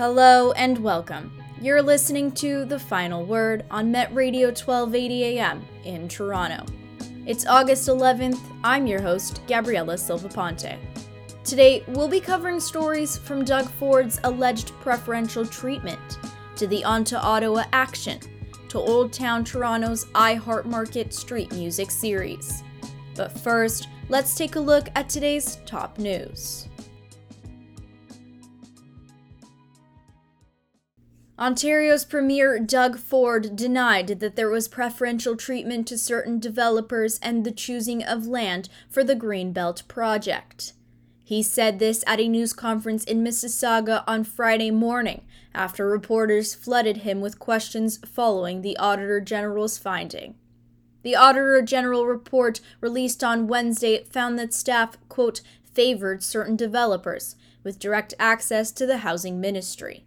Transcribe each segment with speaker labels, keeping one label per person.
Speaker 1: Hello and welcome. You're listening to The Final Word on Met Radio 1280 AM in Toronto. It's August 11th. I'm your host, Gabriela Silva-Ponte. Today, we'll be covering stories from Doug Ford's alleged preferential treatment, to the Onto Ottawa action, to Old Town Toronto's iHeart Market street music series. But first, let's take a look at today's top news. Ontario's Premier Doug Ford denied that there was preferential treatment to certain developers and the choosing of land for the Greenbelt project. He said this at a news conference in Mississauga on Friday morning after reporters flooded him with questions following the Auditor General's finding. The Auditor General report released on Wednesday found that staff, quote, favored certain developers with direct access to the housing ministry.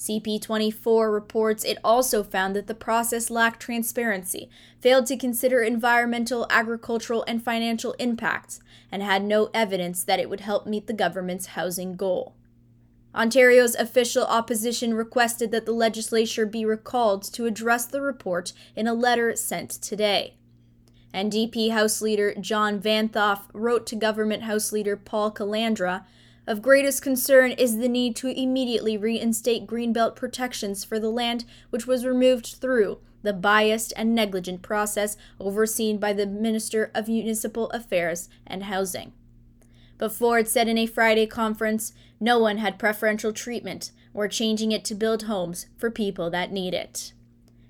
Speaker 1: CP24 reports it also found that the process lacked transparency, failed to consider environmental, agricultural, and financial impacts, and had no evidence that it would help meet the government's housing goal. Ontario's official opposition requested that the legislature be recalled to address the report in a letter sent today. NDP House Leader John Vanthof wrote to Government House Leader Paul Calandra of greatest concern is the need to immediately reinstate Greenbelt protections for the land which was removed through the biased and negligent process overseen by the Minister of Municipal Affairs and Housing. But Ford said in a Friday conference no one had preferential treatment. We're changing it to build homes for people that need it.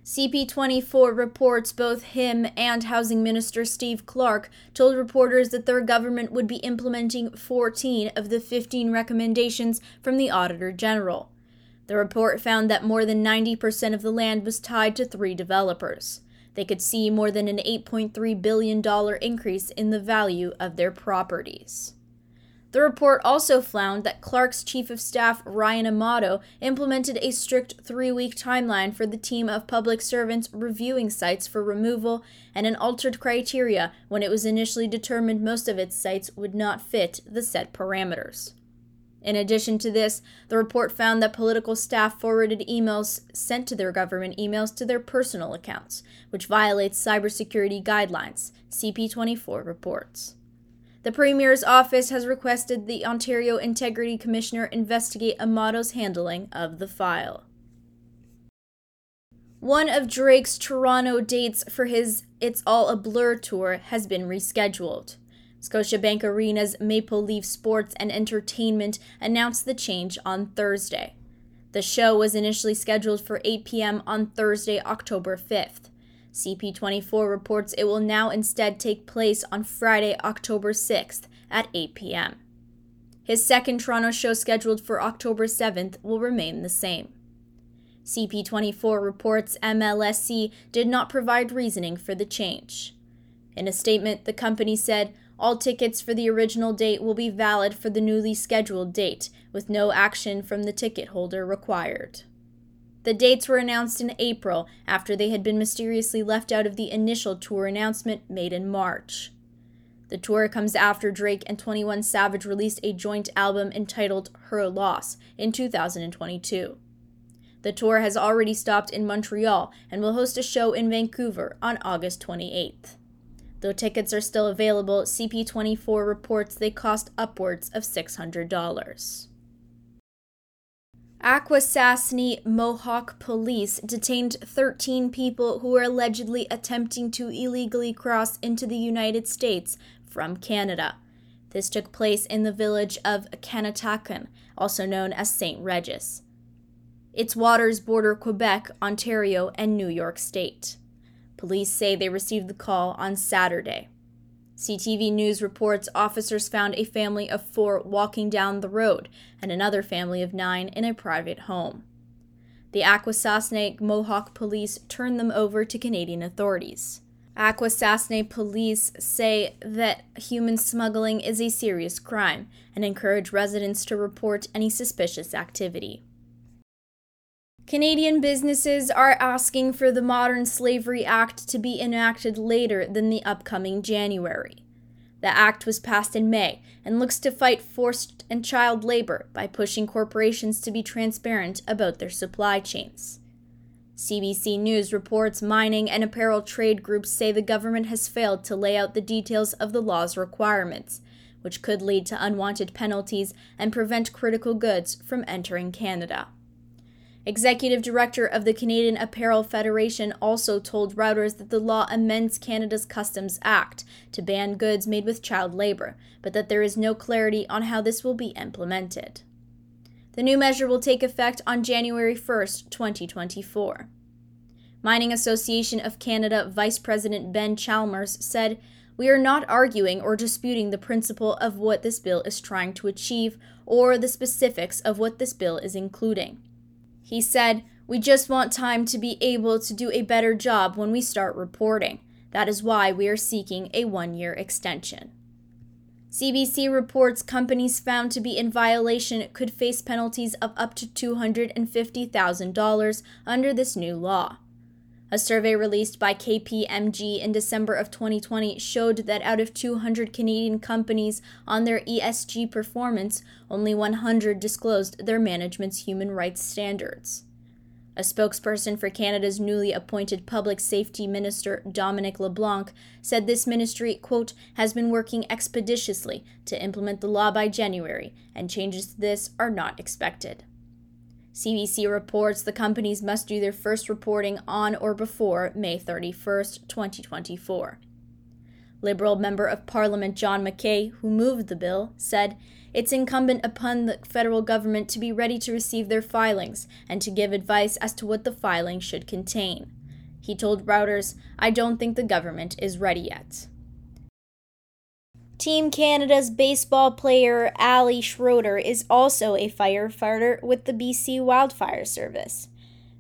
Speaker 1: CP24 reports both him and Housing Minister Steve Clark told reporters that their government would be implementing 14 of the 15 recommendations from the Auditor General. The report found that more than 90% of the land was tied to three developers. They could see more than an $8.3 billion increase in the value of their properties. The report also found that Clark's chief of staff, Ryan Amato, implemented a strict three week timeline for the team of public servants reviewing sites for removal and an altered criteria when it was initially determined most of its sites would not fit the set parameters. In addition to this, the report found that political staff forwarded emails sent to their government emails to their personal accounts, which violates cybersecurity guidelines, CP24 reports. The Premier's office has requested the Ontario Integrity Commissioner investigate Amato's handling of the file. One of Drake's Toronto dates for his It's All a Blur tour has been rescheduled. Scotiabank Arena's Maple Leaf Sports and Entertainment announced the change on Thursday. The show was initially scheduled for 8 p.m. on Thursday, October 5th. CP24 reports it will now instead take place on Friday, October 6th at 8 p.m. His second Toronto show scheduled for October 7th will remain the same. CP24 reports MLSE did not provide reasoning for the change. In a statement, the company said all tickets for the original date will be valid for the newly scheduled date, with no action from the ticket holder required. The dates were announced in April after they had been mysteriously left out of the initial tour announcement made in March. The tour comes after Drake and 21 Savage released a joint album entitled Her Loss in 2022. The tour has already stopped in Montreal and will host a show in Vancouver on August 28th. Though tickets are still available, CP24 reports they cost upwards of $600. Akwesasne Mohawk police detained 13 people who were allegedly attempting to illegally cross into the United States from Canada. This took place in the village of Kanatakon, also known as St. Regis. Its waters border Quebec, Ontario, and New York State. Police say they received the call on Saturday. CTV News reports officers found a family of four walking down the road and another family of nine in a private home. The Akwesasne Mohawk police turned them over to Canadian authorities. Akwesasne police say that human smuggling is a serious crime and encourage residents to report any suspicious activity. Canadian businesses are asking for the Modern Slavery Act to be enacted later than the upcoming January. The act was passed in May and looks to fight forced and child labor by pushing corporations to be transparent about their supply chains. CBC News reports mining and apparel trade groups say the government has failed to lay out the details of the law's requirements, which could lead to unwanted penalties and prevent critical goods from entering Canada. Executive Director of the Canadian Apparel Federation also told Reuters that the law amends Canada's Customs Act to ban goods made with child labor, but that there is no clarity on how this will be implemented. The new measure will take effect on January 1, 2024. Mining Association of Canada Vice President Ben Chalmers said, We are not arguing or disputing the principle of what this bill is trying to achieve or the specifics of what this bill is including. He said, We just want time to be able to do a better job when we start reporting. That is why we are seeking a one year extension. CBC reports companies found to be in violation could face penalties of up to $250,000 under this new law. A survey released by KPMG in December of 2020 showed that out of 200 Canadian companies on their ESG performance, only 100 disclosed their management's human rights standards. A spokesperson for Canada's newly appointed Public Safety Minister, Dominic LeBlanc, said this ministry, quote, has been working expeditiously to implement the law by January, and changes to this are not expected. CBC reports the companies must do their first reporting on or before May 31, 2024. Liberal Member of Parliament John McKay, who moved the bill, said it's incumbent upon the federal government to be ready to receive their filings and to give advice as to what the filing should contain. He told Reuters, I don't think the government is ready yet. Team Canada's baseball player Alli Schroeder is also a firefighter with the BC Wildfire Service.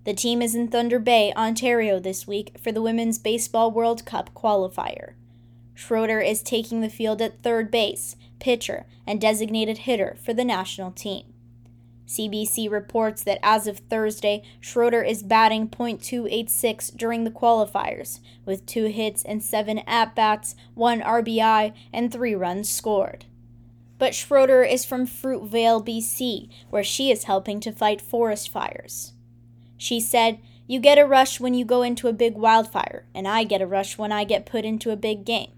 Speaker 1: The team is in Thunder Bay, Ontario this week for the Women's Baseball World Cup qualifier. Schroeder is taking the field at third base, pitcher, and designated hitter for the national team. CBC reports that as of Thursday, Schroeder is batting .286 during the qualifiers, with two hits and seven at bats, one RBI, and three runs scored. But Schroeder is from Fruitvale, BC, where she is helping to fight forest fires. She said, You get a rush when you go into a big wildfire, and I get a rush when I get put into a big game.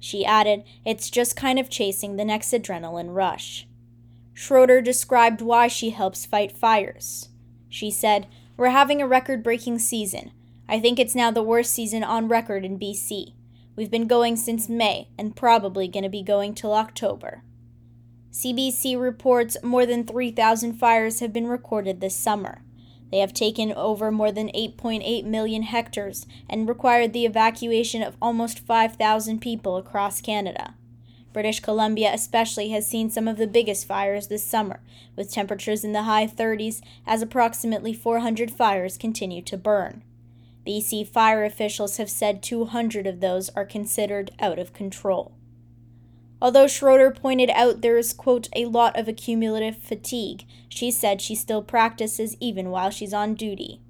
Speaker 1: She added, It's just kind of chasing the next adrenaline rush. Schroeder described why she helps fight fires. She said, We're having a record breaking season. I think it's now the worst season on record in BC. We've been going since May and probably going to be going till October. CBC reports more than 3,000 fires have been recorded this summer. They have taken over more than 8.8 million hectares and required the evacuation of almost 5,000 people across Canada. British Columbia, especially, has seen some of the biggest fires this summer, with temperatures in the high 30s as approximately 400 fires continue to burn. BC fire officials have said 200 of those are considered out of control. Although Schroeder pointed out there is, quote, a lot of accumulative fatigue, she said she still practices even while she's on duty.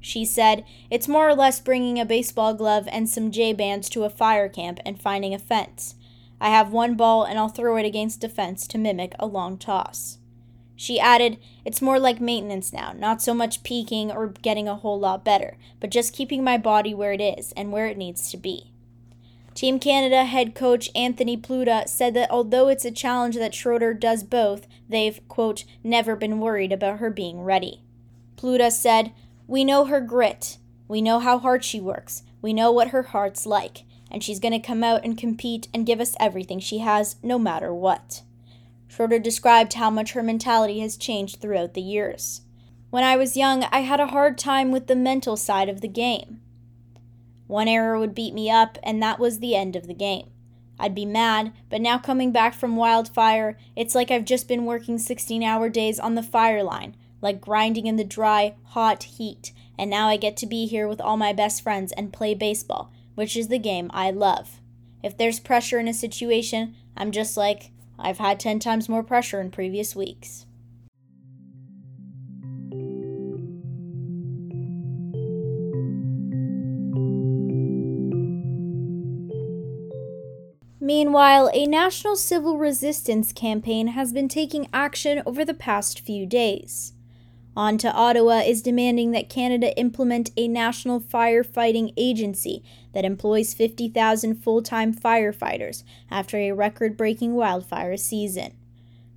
Speaker 1: She said, It's more or less bringing a baseball glove and some J bands to a fire camp and finding a fence. I have one ball and I'll throw it against a fence to mimic a long toss. She added, It's more like maintenance now, not so much peaking or getting a whole lot better, but just keeping my body where it is and where it needs to be. Team Canada head coach Anthony Plutta said that although it's a challenge that Schroeder does both, they've, quote, never been worried about her being ready. Plutta said, We know her grit. We know how hard she works. We know what her heart's like and she's going to come out and compete and give us everything she has, no matter what. Schroeder described how much her mentality has changed throughout the years. When I was young, I had a hard time with the mental side of the game. One error would beat me up, and that was the end of the game. I'd be mad, but now coming back from wildfire, it's like I've just been working 16 hour days on the fire line, like grinding in the dry, hot heat, and now I get to be here with all my best friends and play baseball, which is the game I love. If there's pressure in a situation, I'm just like, I've had 10 times more pressure in previous weeks. Meanwhile, a national civil resistance campaign has been taking action over the past few days. On to Ottawa is demanding that Canada implement a national firefighting agency that employs 50,000 full time firefighters after a record breaking wildfire season.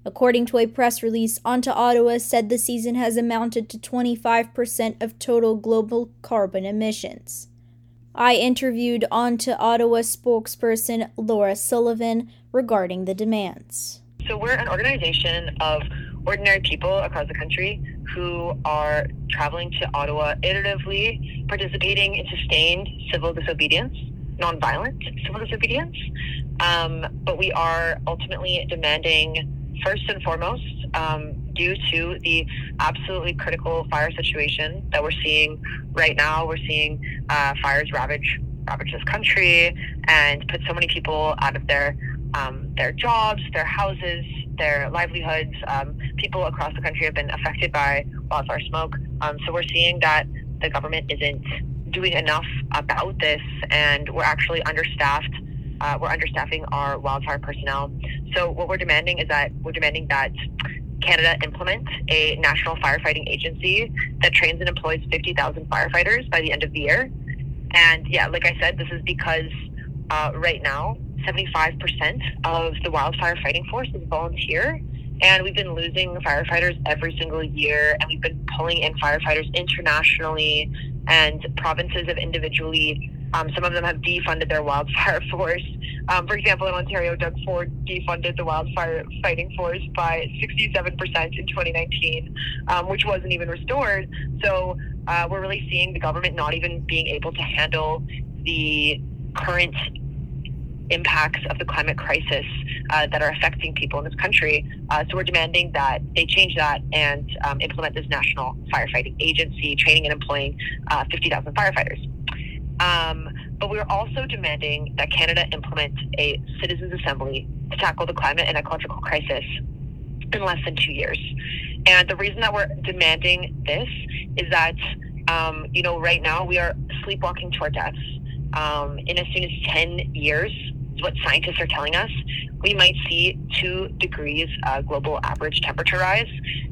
Speaker 1: According to a press release, On to Ottawa said the season has amounted to 25% of total global carbon emissions. I interviewed On to Ottawa spokesperson Laura Sullivan regarding the demands.
Speaker 2: So, we're an organization of ordinary people across the country who are traveling to Ottawa iteratively, participating in sustained civil disobedience, nonviolent civil disobedience. Um, but we are ultimately demanding, first and foremost, um, due to the absolutely critical fire situation that we're seeing right now. We're seeing uh, fires ravage ravage this country and put so many people out of their um, their jobs, their houses, their livelihoods. Um, people across the country have been affected by wildfire smoke. Um, so we're seeing that the government isn't doing enough about this, and we're actually understaffed. Uh, we're understaffing our wildfire personnel. So what we're demanding is that we're demanding that Canada implement a national firefighting agency that trains and employs 50,000 firefighters by the end of the year. And yeah, like I said, this is because uh, right now, 75% of the wildfire fighting force is volunteer. And we've been losing firefighters every single year, and we've been pulling in firefighters internationally, and provinces have individually um, some of them have defunded their wildfire force. Um, for example, in Ontario, Doug Ford defunded the wildfire fighting force by 67% in 2019, um, which wasn't even restored. So uh, we're really seeing the government not even being able to handle the current impacts of the climate crisis uh, that are affecting people in this country. Uh, so we're demanding that they change that and um, implement this national firefighting agency, training and employing uh, 50,000 firefighters. Um, but we're also demanding that Canada implement a citizens' assembly to tackle the climate and ecological crisis in less than two years. And the reason that we're demanding this is that, um, you know, right now we are sleepwalking to our deaths. Um, in as soon as 10 years, what scientists are telling us, we might see two degrees uh, global average temperature rise,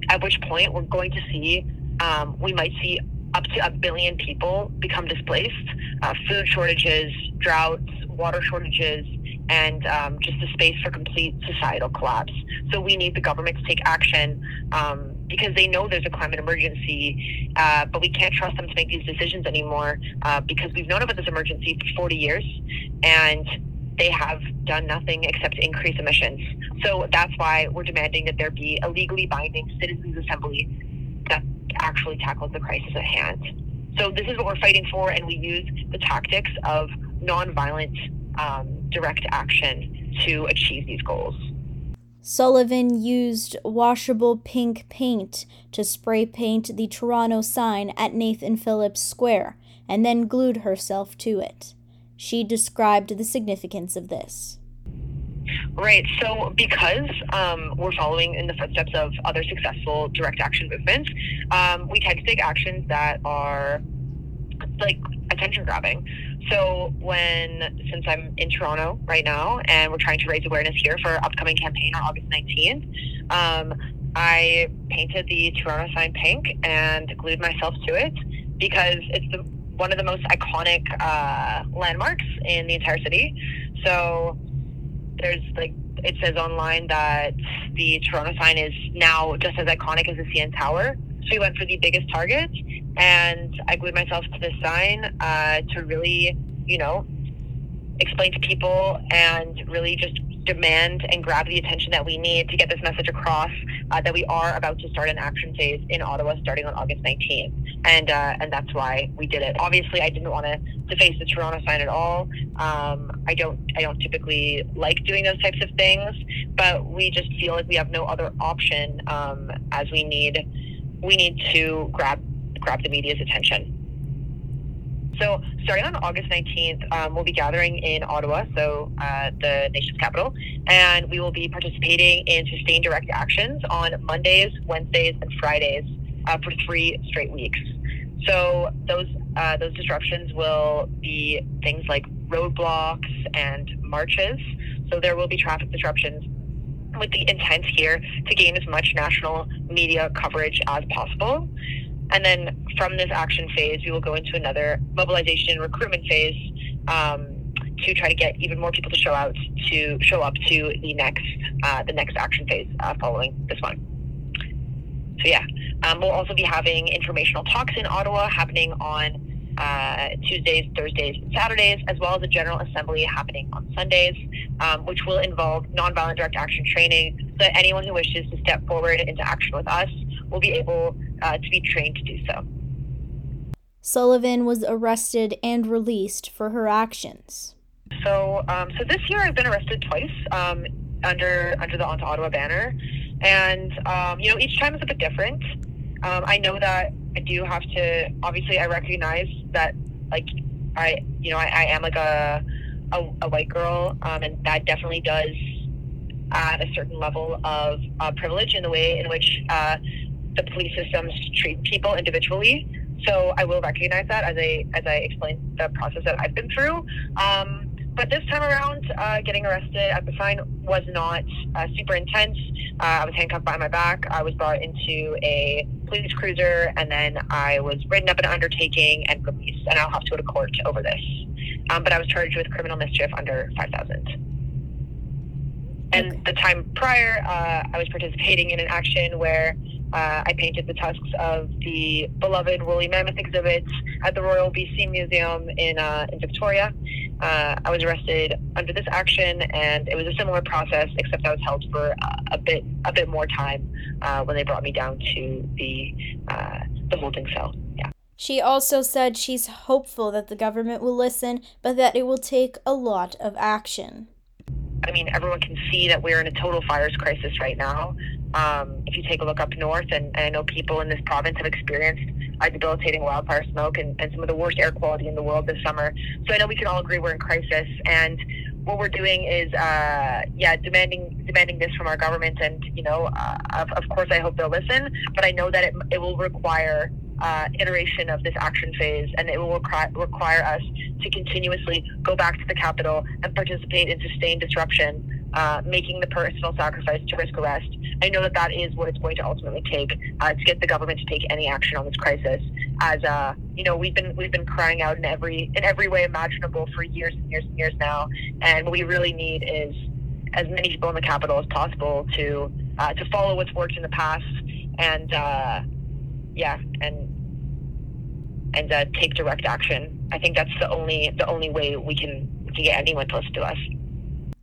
Speaker 2: at which point we're going to see, um, we might see up to a billion people become displaced, uh, food shortages, droughts, water shortages, and um, just a space for complete societal collapse. So we need the government to take action um, because they know there's a climate emergency, uh, but we can't trust them to make these decisions anymore uh, because we've known about this emergency for 40 years and they have done nothing except increase emissions. So that's why we're demanding that there be a legally binding citizens' assembly that actually tackles the crisis at hand. So this is what we're fighting for, and we use the tactics of nonviolent um, direct action to achieve these goals.
Speaker 1: Sullivan used washable pink paint to spray paint the Toronto sign at Nathan Phillips Square and then glued herself to it. She described the significance of this.
Speaker 2: Right. So, because um, we're following in the footsteps of other successful direct action movements, um, we tend to take actions that are like attention grabbing. So, when since I'm in Toronto right now and we're trying to raise awareness here for our upcoming campaign on August 19th, um, I painted the Toronto sign pink and glued myself to it because it's the one of the most iconic uh, landmarks in the entire city. So there's like it says online that the Toronto sign is now just as iconic as the CN Tower. So we went for the biggest target, and I glued myself to this sign uh, to really, you know, explain to people and really just demand and grab the attention that we need to get this message across uh, that we are about to start an action phase in Ottawa starting on August 19th. And, uh, and that's why we did it. Obviously, I didn't want to deface the Toronto sign at all. Um, I don't I don't typically like doing those types of things, but we just feel like we have no other option um, as we need we need to grab grab the media's attention. So, starting on August 19th, um, we'll be gathering in Ottawa, so uh, the nation's capital, and we will be participating in sustained direct actions on Mondays, Wednesdays, and Fridays uh, for three straight weeks. So, those uh, those disruptions will be things like roadblocks and marches. So there will be traffic disruptions with the intent here to gain as much national media coverage as possible. And then from this action phase, we will go into another mobilization and recruitment phase um, to try to get even more people to show out to show up to the next uh, the next action phase uh, following this one. So yeah, um, we'll also be having informational talks in Ottawa happening on uh, Tuesdays, Thursdays, and Saturdays, as well as a general assembly happening on Sundays, um, which will involve nonviolent direct action training so that anyone who wishes to step forward into action with us will be able uh, to be trained to do so.
Speaker 1: Sullivan was arrested and released for her actions.
Speaker 2: So, um, so this year I've been arrested twice um, under under the On to Ottawa banner, and um, you know each time is a bit different. Um, I know that I do have to. Obviously, I recognize that like I you know I, I am like a a, a white girl, um, and that definitely does add a certain level of uh, privilege in the way in which uh, the police systems treat people individually. So I will recognize that as I as I explain the process that I've been through. Um, but this time around, uh, getting arrested at the sign was not uh, super intense. Uh, I was handcuffed by my back. I was brought into a police cruiser, and then I was written up an undertaking and released. And I'll have to go to court over this. Um, but I was charged with criminal mischief under 5,000. And the time prior, uh, I was participating in an action where uh, I painted the tusks of the beloved woolly mammoth exhibits at the Royal BC Museum in, uh, in Victoria. Uh, I was arrested under this action, and it was a similar process, except I was held for uh, a bit a bit more time uh, when they brought me down to the uh, the holding cell. Yeah.
Speaker 1: She also said she's hopeful that the government will listen, but that it will take a lot of action.
Speaker 2: I mean, everyone can see that we're in a total fires crisis right now. Um, if you take a look up north, and, and, I know people in this province have experienced debilitating wildfire smoke and, and some of the worst air quality in the world this summer. So I know we can all agree we're in crisis, and what we're doing is, uh, yeah, demanding demanding this from our government, and you know, uh, of, of course, I hope they'll listen. But I know that it, it will require uh, iteration of this action phase, and it will require, require us to continuously go back to the capital and participate in sustained disruption, uh, making the personal sacrifice to risk arrest. I know that that is what it's going to ultimately take uh, to get the government to take any action on this crisis. As uh, you know, we've been we've been crying out in every in every way imaginable for years and years and years now, and what we really need is as many people in the capital as possible to uh, to follow what's worked in the past and uh, yeah, and and uh, take direct action. I think that's the only the only way we can we can get anyone close to us.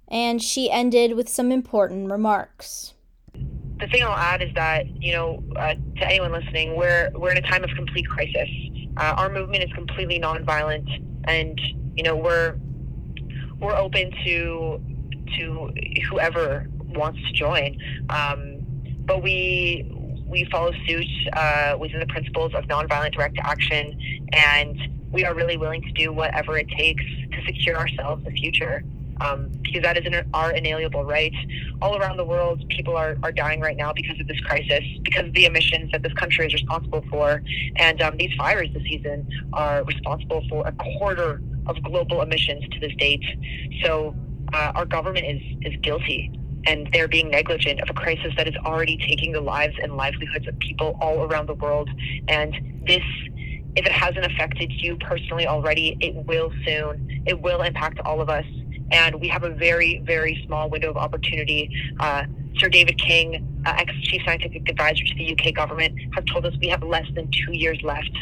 Speaker 1: And she ended with some important remarks.
Speaker 2: The thing I'll add is that you know uh, to anyone listening, we're we're in a time of complete crisis. Uh, our movement is completely nonviolent, and you know we're we're open to to whoever wants to join. Um, but we we follow suit uh, within the principles of nonviolent direct action, and we are really willing to do whatever it takes to secure ourselves the future. Um, because that is an, our inalienable right. All around the world, people are, are dying right now because of this crisis, because of the emissions that this country is responsible for. And um, these fires this season are responsible for a quarter of global emissions to this date. So uh, our government is, is guilty and they're being negligent of a crisis that is already taking the lives and livelihoods of people all around the world. And this, if it hasn't affected you personally already, it will soon. It will impact all of us. And we have a very, very small window of opportunity. Uh, Sir David King, uh, ex chief scientific advisor to the UK government, has told us we have less than two years left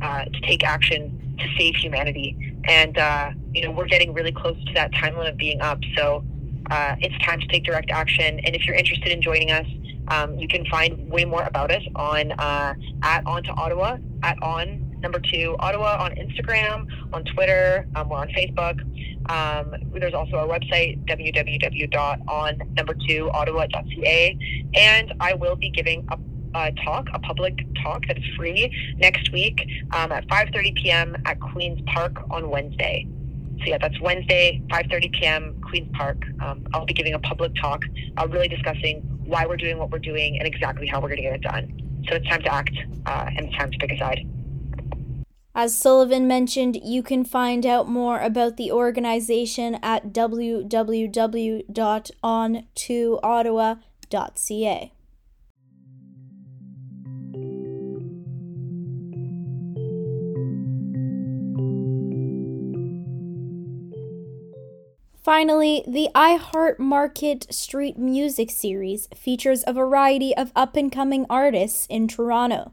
Speaker 2: uh, to take action to save humanity. And, uh, you know, we're getting really close to that time limit being up. So uh, it's time to take direct action. And if you're interested in joining us, um, you can find way more about us on uh, at on to Ottawa at on number two Ottawa on Instagram, on Twitter, um, we're on Facebook. Um, there's also our website www.on number two Ottawa.ca, and I will be giving a talk, a public talk that is free next week um, at 5:30 p.m. at Queens Park on Wednesday. So yeah, that's Wednesday, 5:30 p.m. Queens Park. Um, I'll be giving a public talk, uh, really discussing why we're doing what we're doing and exactly how we're going to get it done. So it's time to act, uh, and it's time to pick a side.
Speaker 1: As Sullivan mentioned, you can find out more about the organization at www.on2ottawa.ca. Finally, the iHeart Market Street Music Series features a variety of up and coming artists in Toronto.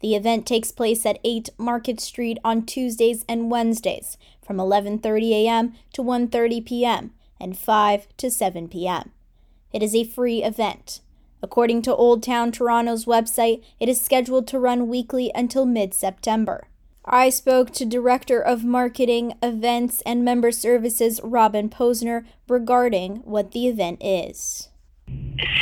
Speaker 1: The event takes place at 8 Market Street on Tuesdays and Wednesdays from 11:30 a.m. to 1:30 p.m. and 5 to 7 p.m. It is a free event. According to Old Town Toronto's website, it is scheduled to run weekly until mid-September. I spoke to Director of Marketing, Events, and Member Services Robin Posner regarding what the event is.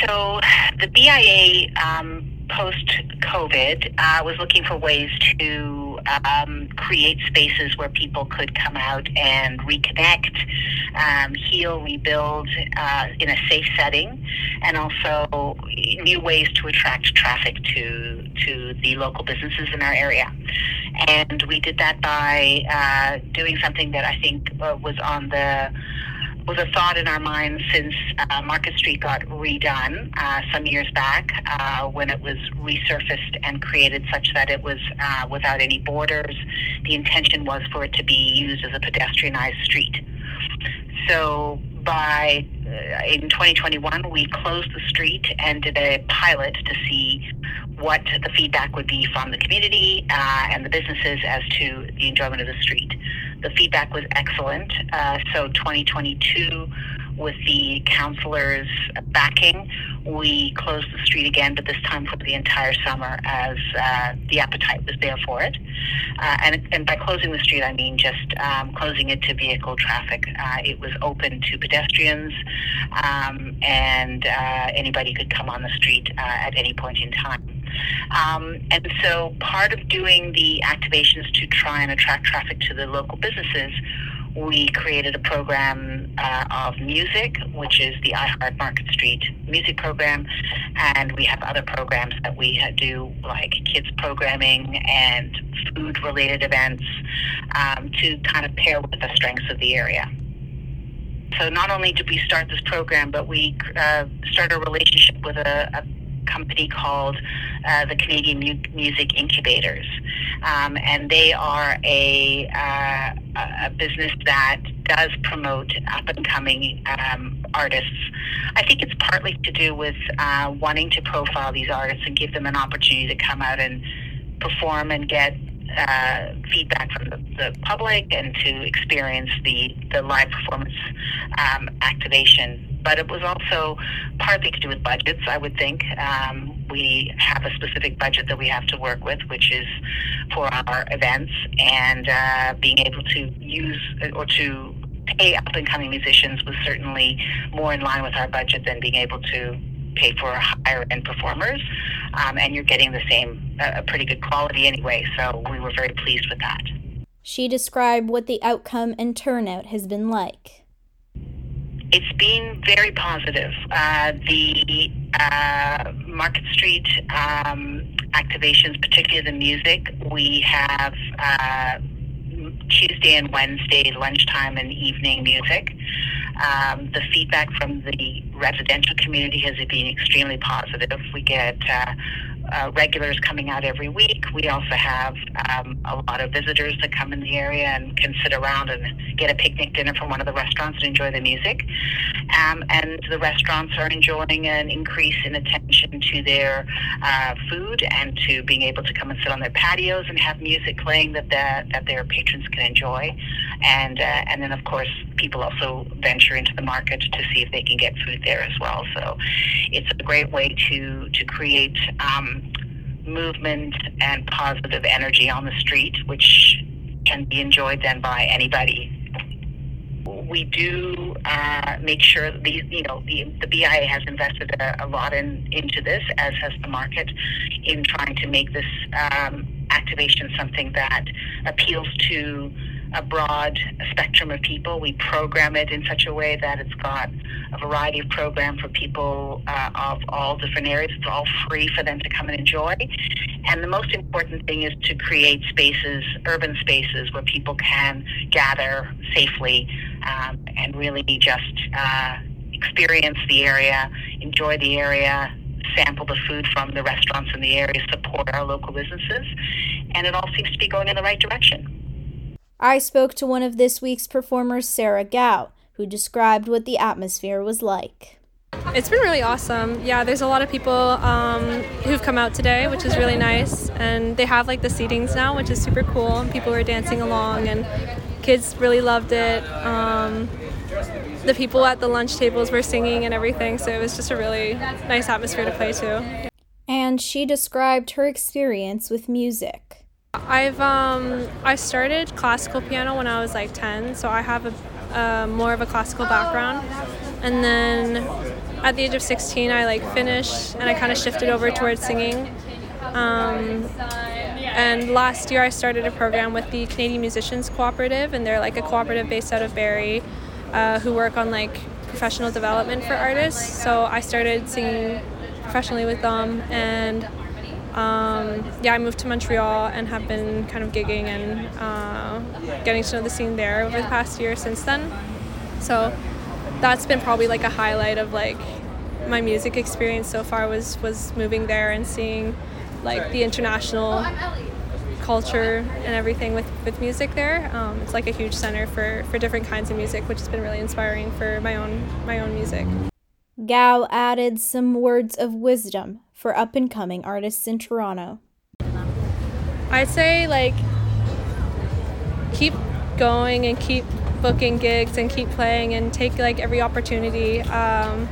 Speaker 3: So, the BIA um, post COVID uh, was looking for ways to um, create spaces where people could come out and reconnect, um, heal, rebuild uh, in a safe setting, and also new ways to attract traffic to to the local businesses in our area. And we did that by uh, doing something that I think uh, was on the was a thought in our minds since uh, Market Street got redone uh, some years back uh, when it was resurfaced and created such that it was uh, without any borders. The intention was for it to be used as a pedestrianized street. So by uh, in 2021, we closed the street and did a pilot to see what the feedback would be from the community uh, and the businesses as to the enjoyment of the street. The feedback was excellent. Uh, so 2022, with the councillors' backing, we closed the street again, but this time for the entire summer as uh, the appetite was there for it. Uh, and, and by closing the street, I mean just um, closing it to vehicle traffic. Uh, it was open to pedestrians, um, and uh, anybody could come on the street uh, at any point in time. Um, and so part of doing the activations to try and attract traffic to the local businesses, we created a program uh, of music, which is the iHeart Market Street music program. And we have other programs that we do, like kids programming and food related events, um, to kind of pair with the strengths of the area. So not only did we start this program, but we uh, started a relationship with a, a company called uh, the Canadian Mu- Music Incubators, um, and they are a, uh, a business that does promote up and coming um, artists. I think it's partly to do with uh, wanting to profile these artists and give them an opportunity to come out and perform and get uh, feedback from the, the, public and to experience the, the live performance um, activation but it was also partly to do with budgets, I would think. Um, we have a specific budget that we have to work with, which is for our events, and uh, being able to use or to pay up and coming musicians was certainly more in line with our budget than being able to pay for higher end performers. Um, and you're getting the same, uh, a pretty good quality anyway, so we were very pleased with that.
Speaker 1: She described what the outcome and turnout has been like.
Speaker 3: It's been very positive. Uh, the uh, Market Street um, activations, particularly the music, we have uh, Tuesday and Wednesday lunchtime and evening music. Um, the feedback from the residential community has been extremely positive. We get uh, regulars coming out every week. We also have um, a lot of visitors that come in the area and can sit around and get a picnic dinner from one of the restaurants and enjoy the music. Um, and the restaurants are enjoying an increase in attention to their uh, food and to being able to come and sit on their patios and have music playing that that their patrons can enjoy. And uh, and then of course people also venture into the market to see if they can get food there as well. So it's a great way to to create. Um, movement and positive energy on the street, which can be enjoyed then by anybody. We do uh, make sure these, you know, the, the BIA has invested a, a, lot in into this, as has the market, in trying to make this um, activation something that appeals to a broad spectrum of people. We program it in such a way that it's got a variety of program for people uh, of all different areas. It's all free for them to come and enjoy. And the most important thing is to create spaces, urban spaces, where people can gather safely um, and really just uh, experience the area, enjoy the area, sample the food from the restaurants in the area, support our local businesses, and it all seems to be going in the right direction.
Speaker 1: I spoke to one of this week's performers, Sarah Gao, who described what the atmosphere was like.
Speaker 4: It's been really awesome. Yeah, there's a lot of people um, who've come out today, which is really nice. And they have like the seatings now, which is super cool. And People were dancing along, and kids really loved it. Um, the people at the lunch tables were singing and everything, so it was just a really nice atmosphere to play to.
Speaker 1: And she described her experience with music.
Speaker 4: I've um, I started classical piano when I was like 10, so I have a more of a classical background. And then at the age of 16, I like finished and I kind of shifted over towards singing. Um, and last year, I started a program with the Canadian Musicians Cooperative, and they're like a cooperative based out of Barrie uh, who work on like professional development for artists. So I started singing professionally with them, and um, yeah, I moved to Montreal and have been kind of gigging and uh, getting to know the scene there over the past year since then. So that's been probably like a highlight of like my music experience so far was was moving there and seeing like the international culture and everything with, with music there. Um, it's like a huge center for, for different kinds of music, which has been really inspiring for my own my own music.
Speaker 1: Gao added some words of wisdom for up and coming artists in Toronto.
Speaker 4: I'd say like keep going and keep booking gigs and keep playing and take like every opportunity. Um,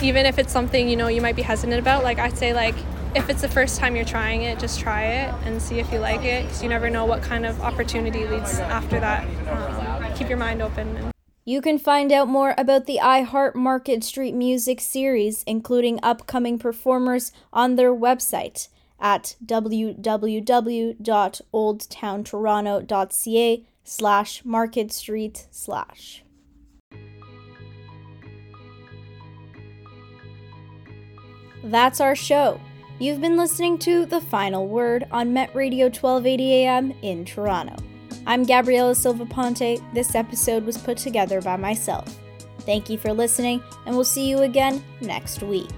Speaker 4: even if it's something you know you might be hesitant about, like I'd say like if it's the first time you're trying it, just try it and see if you like it because you never know what kind of opportunity leads after that. Um, keep your mind open.
Speaker 1: You can find out more about the iHeart Market Street Music series, including upcoming performers, on their website at www.oldtowntoronto.ca slash market street slash. That's our show. You've been listening to The Final Word on Met Radio 1280 AM in Toronto. I'm Gabriela Silva Ponte. This episode was put together by myself. Thank you for listening, and we'll see you again next week.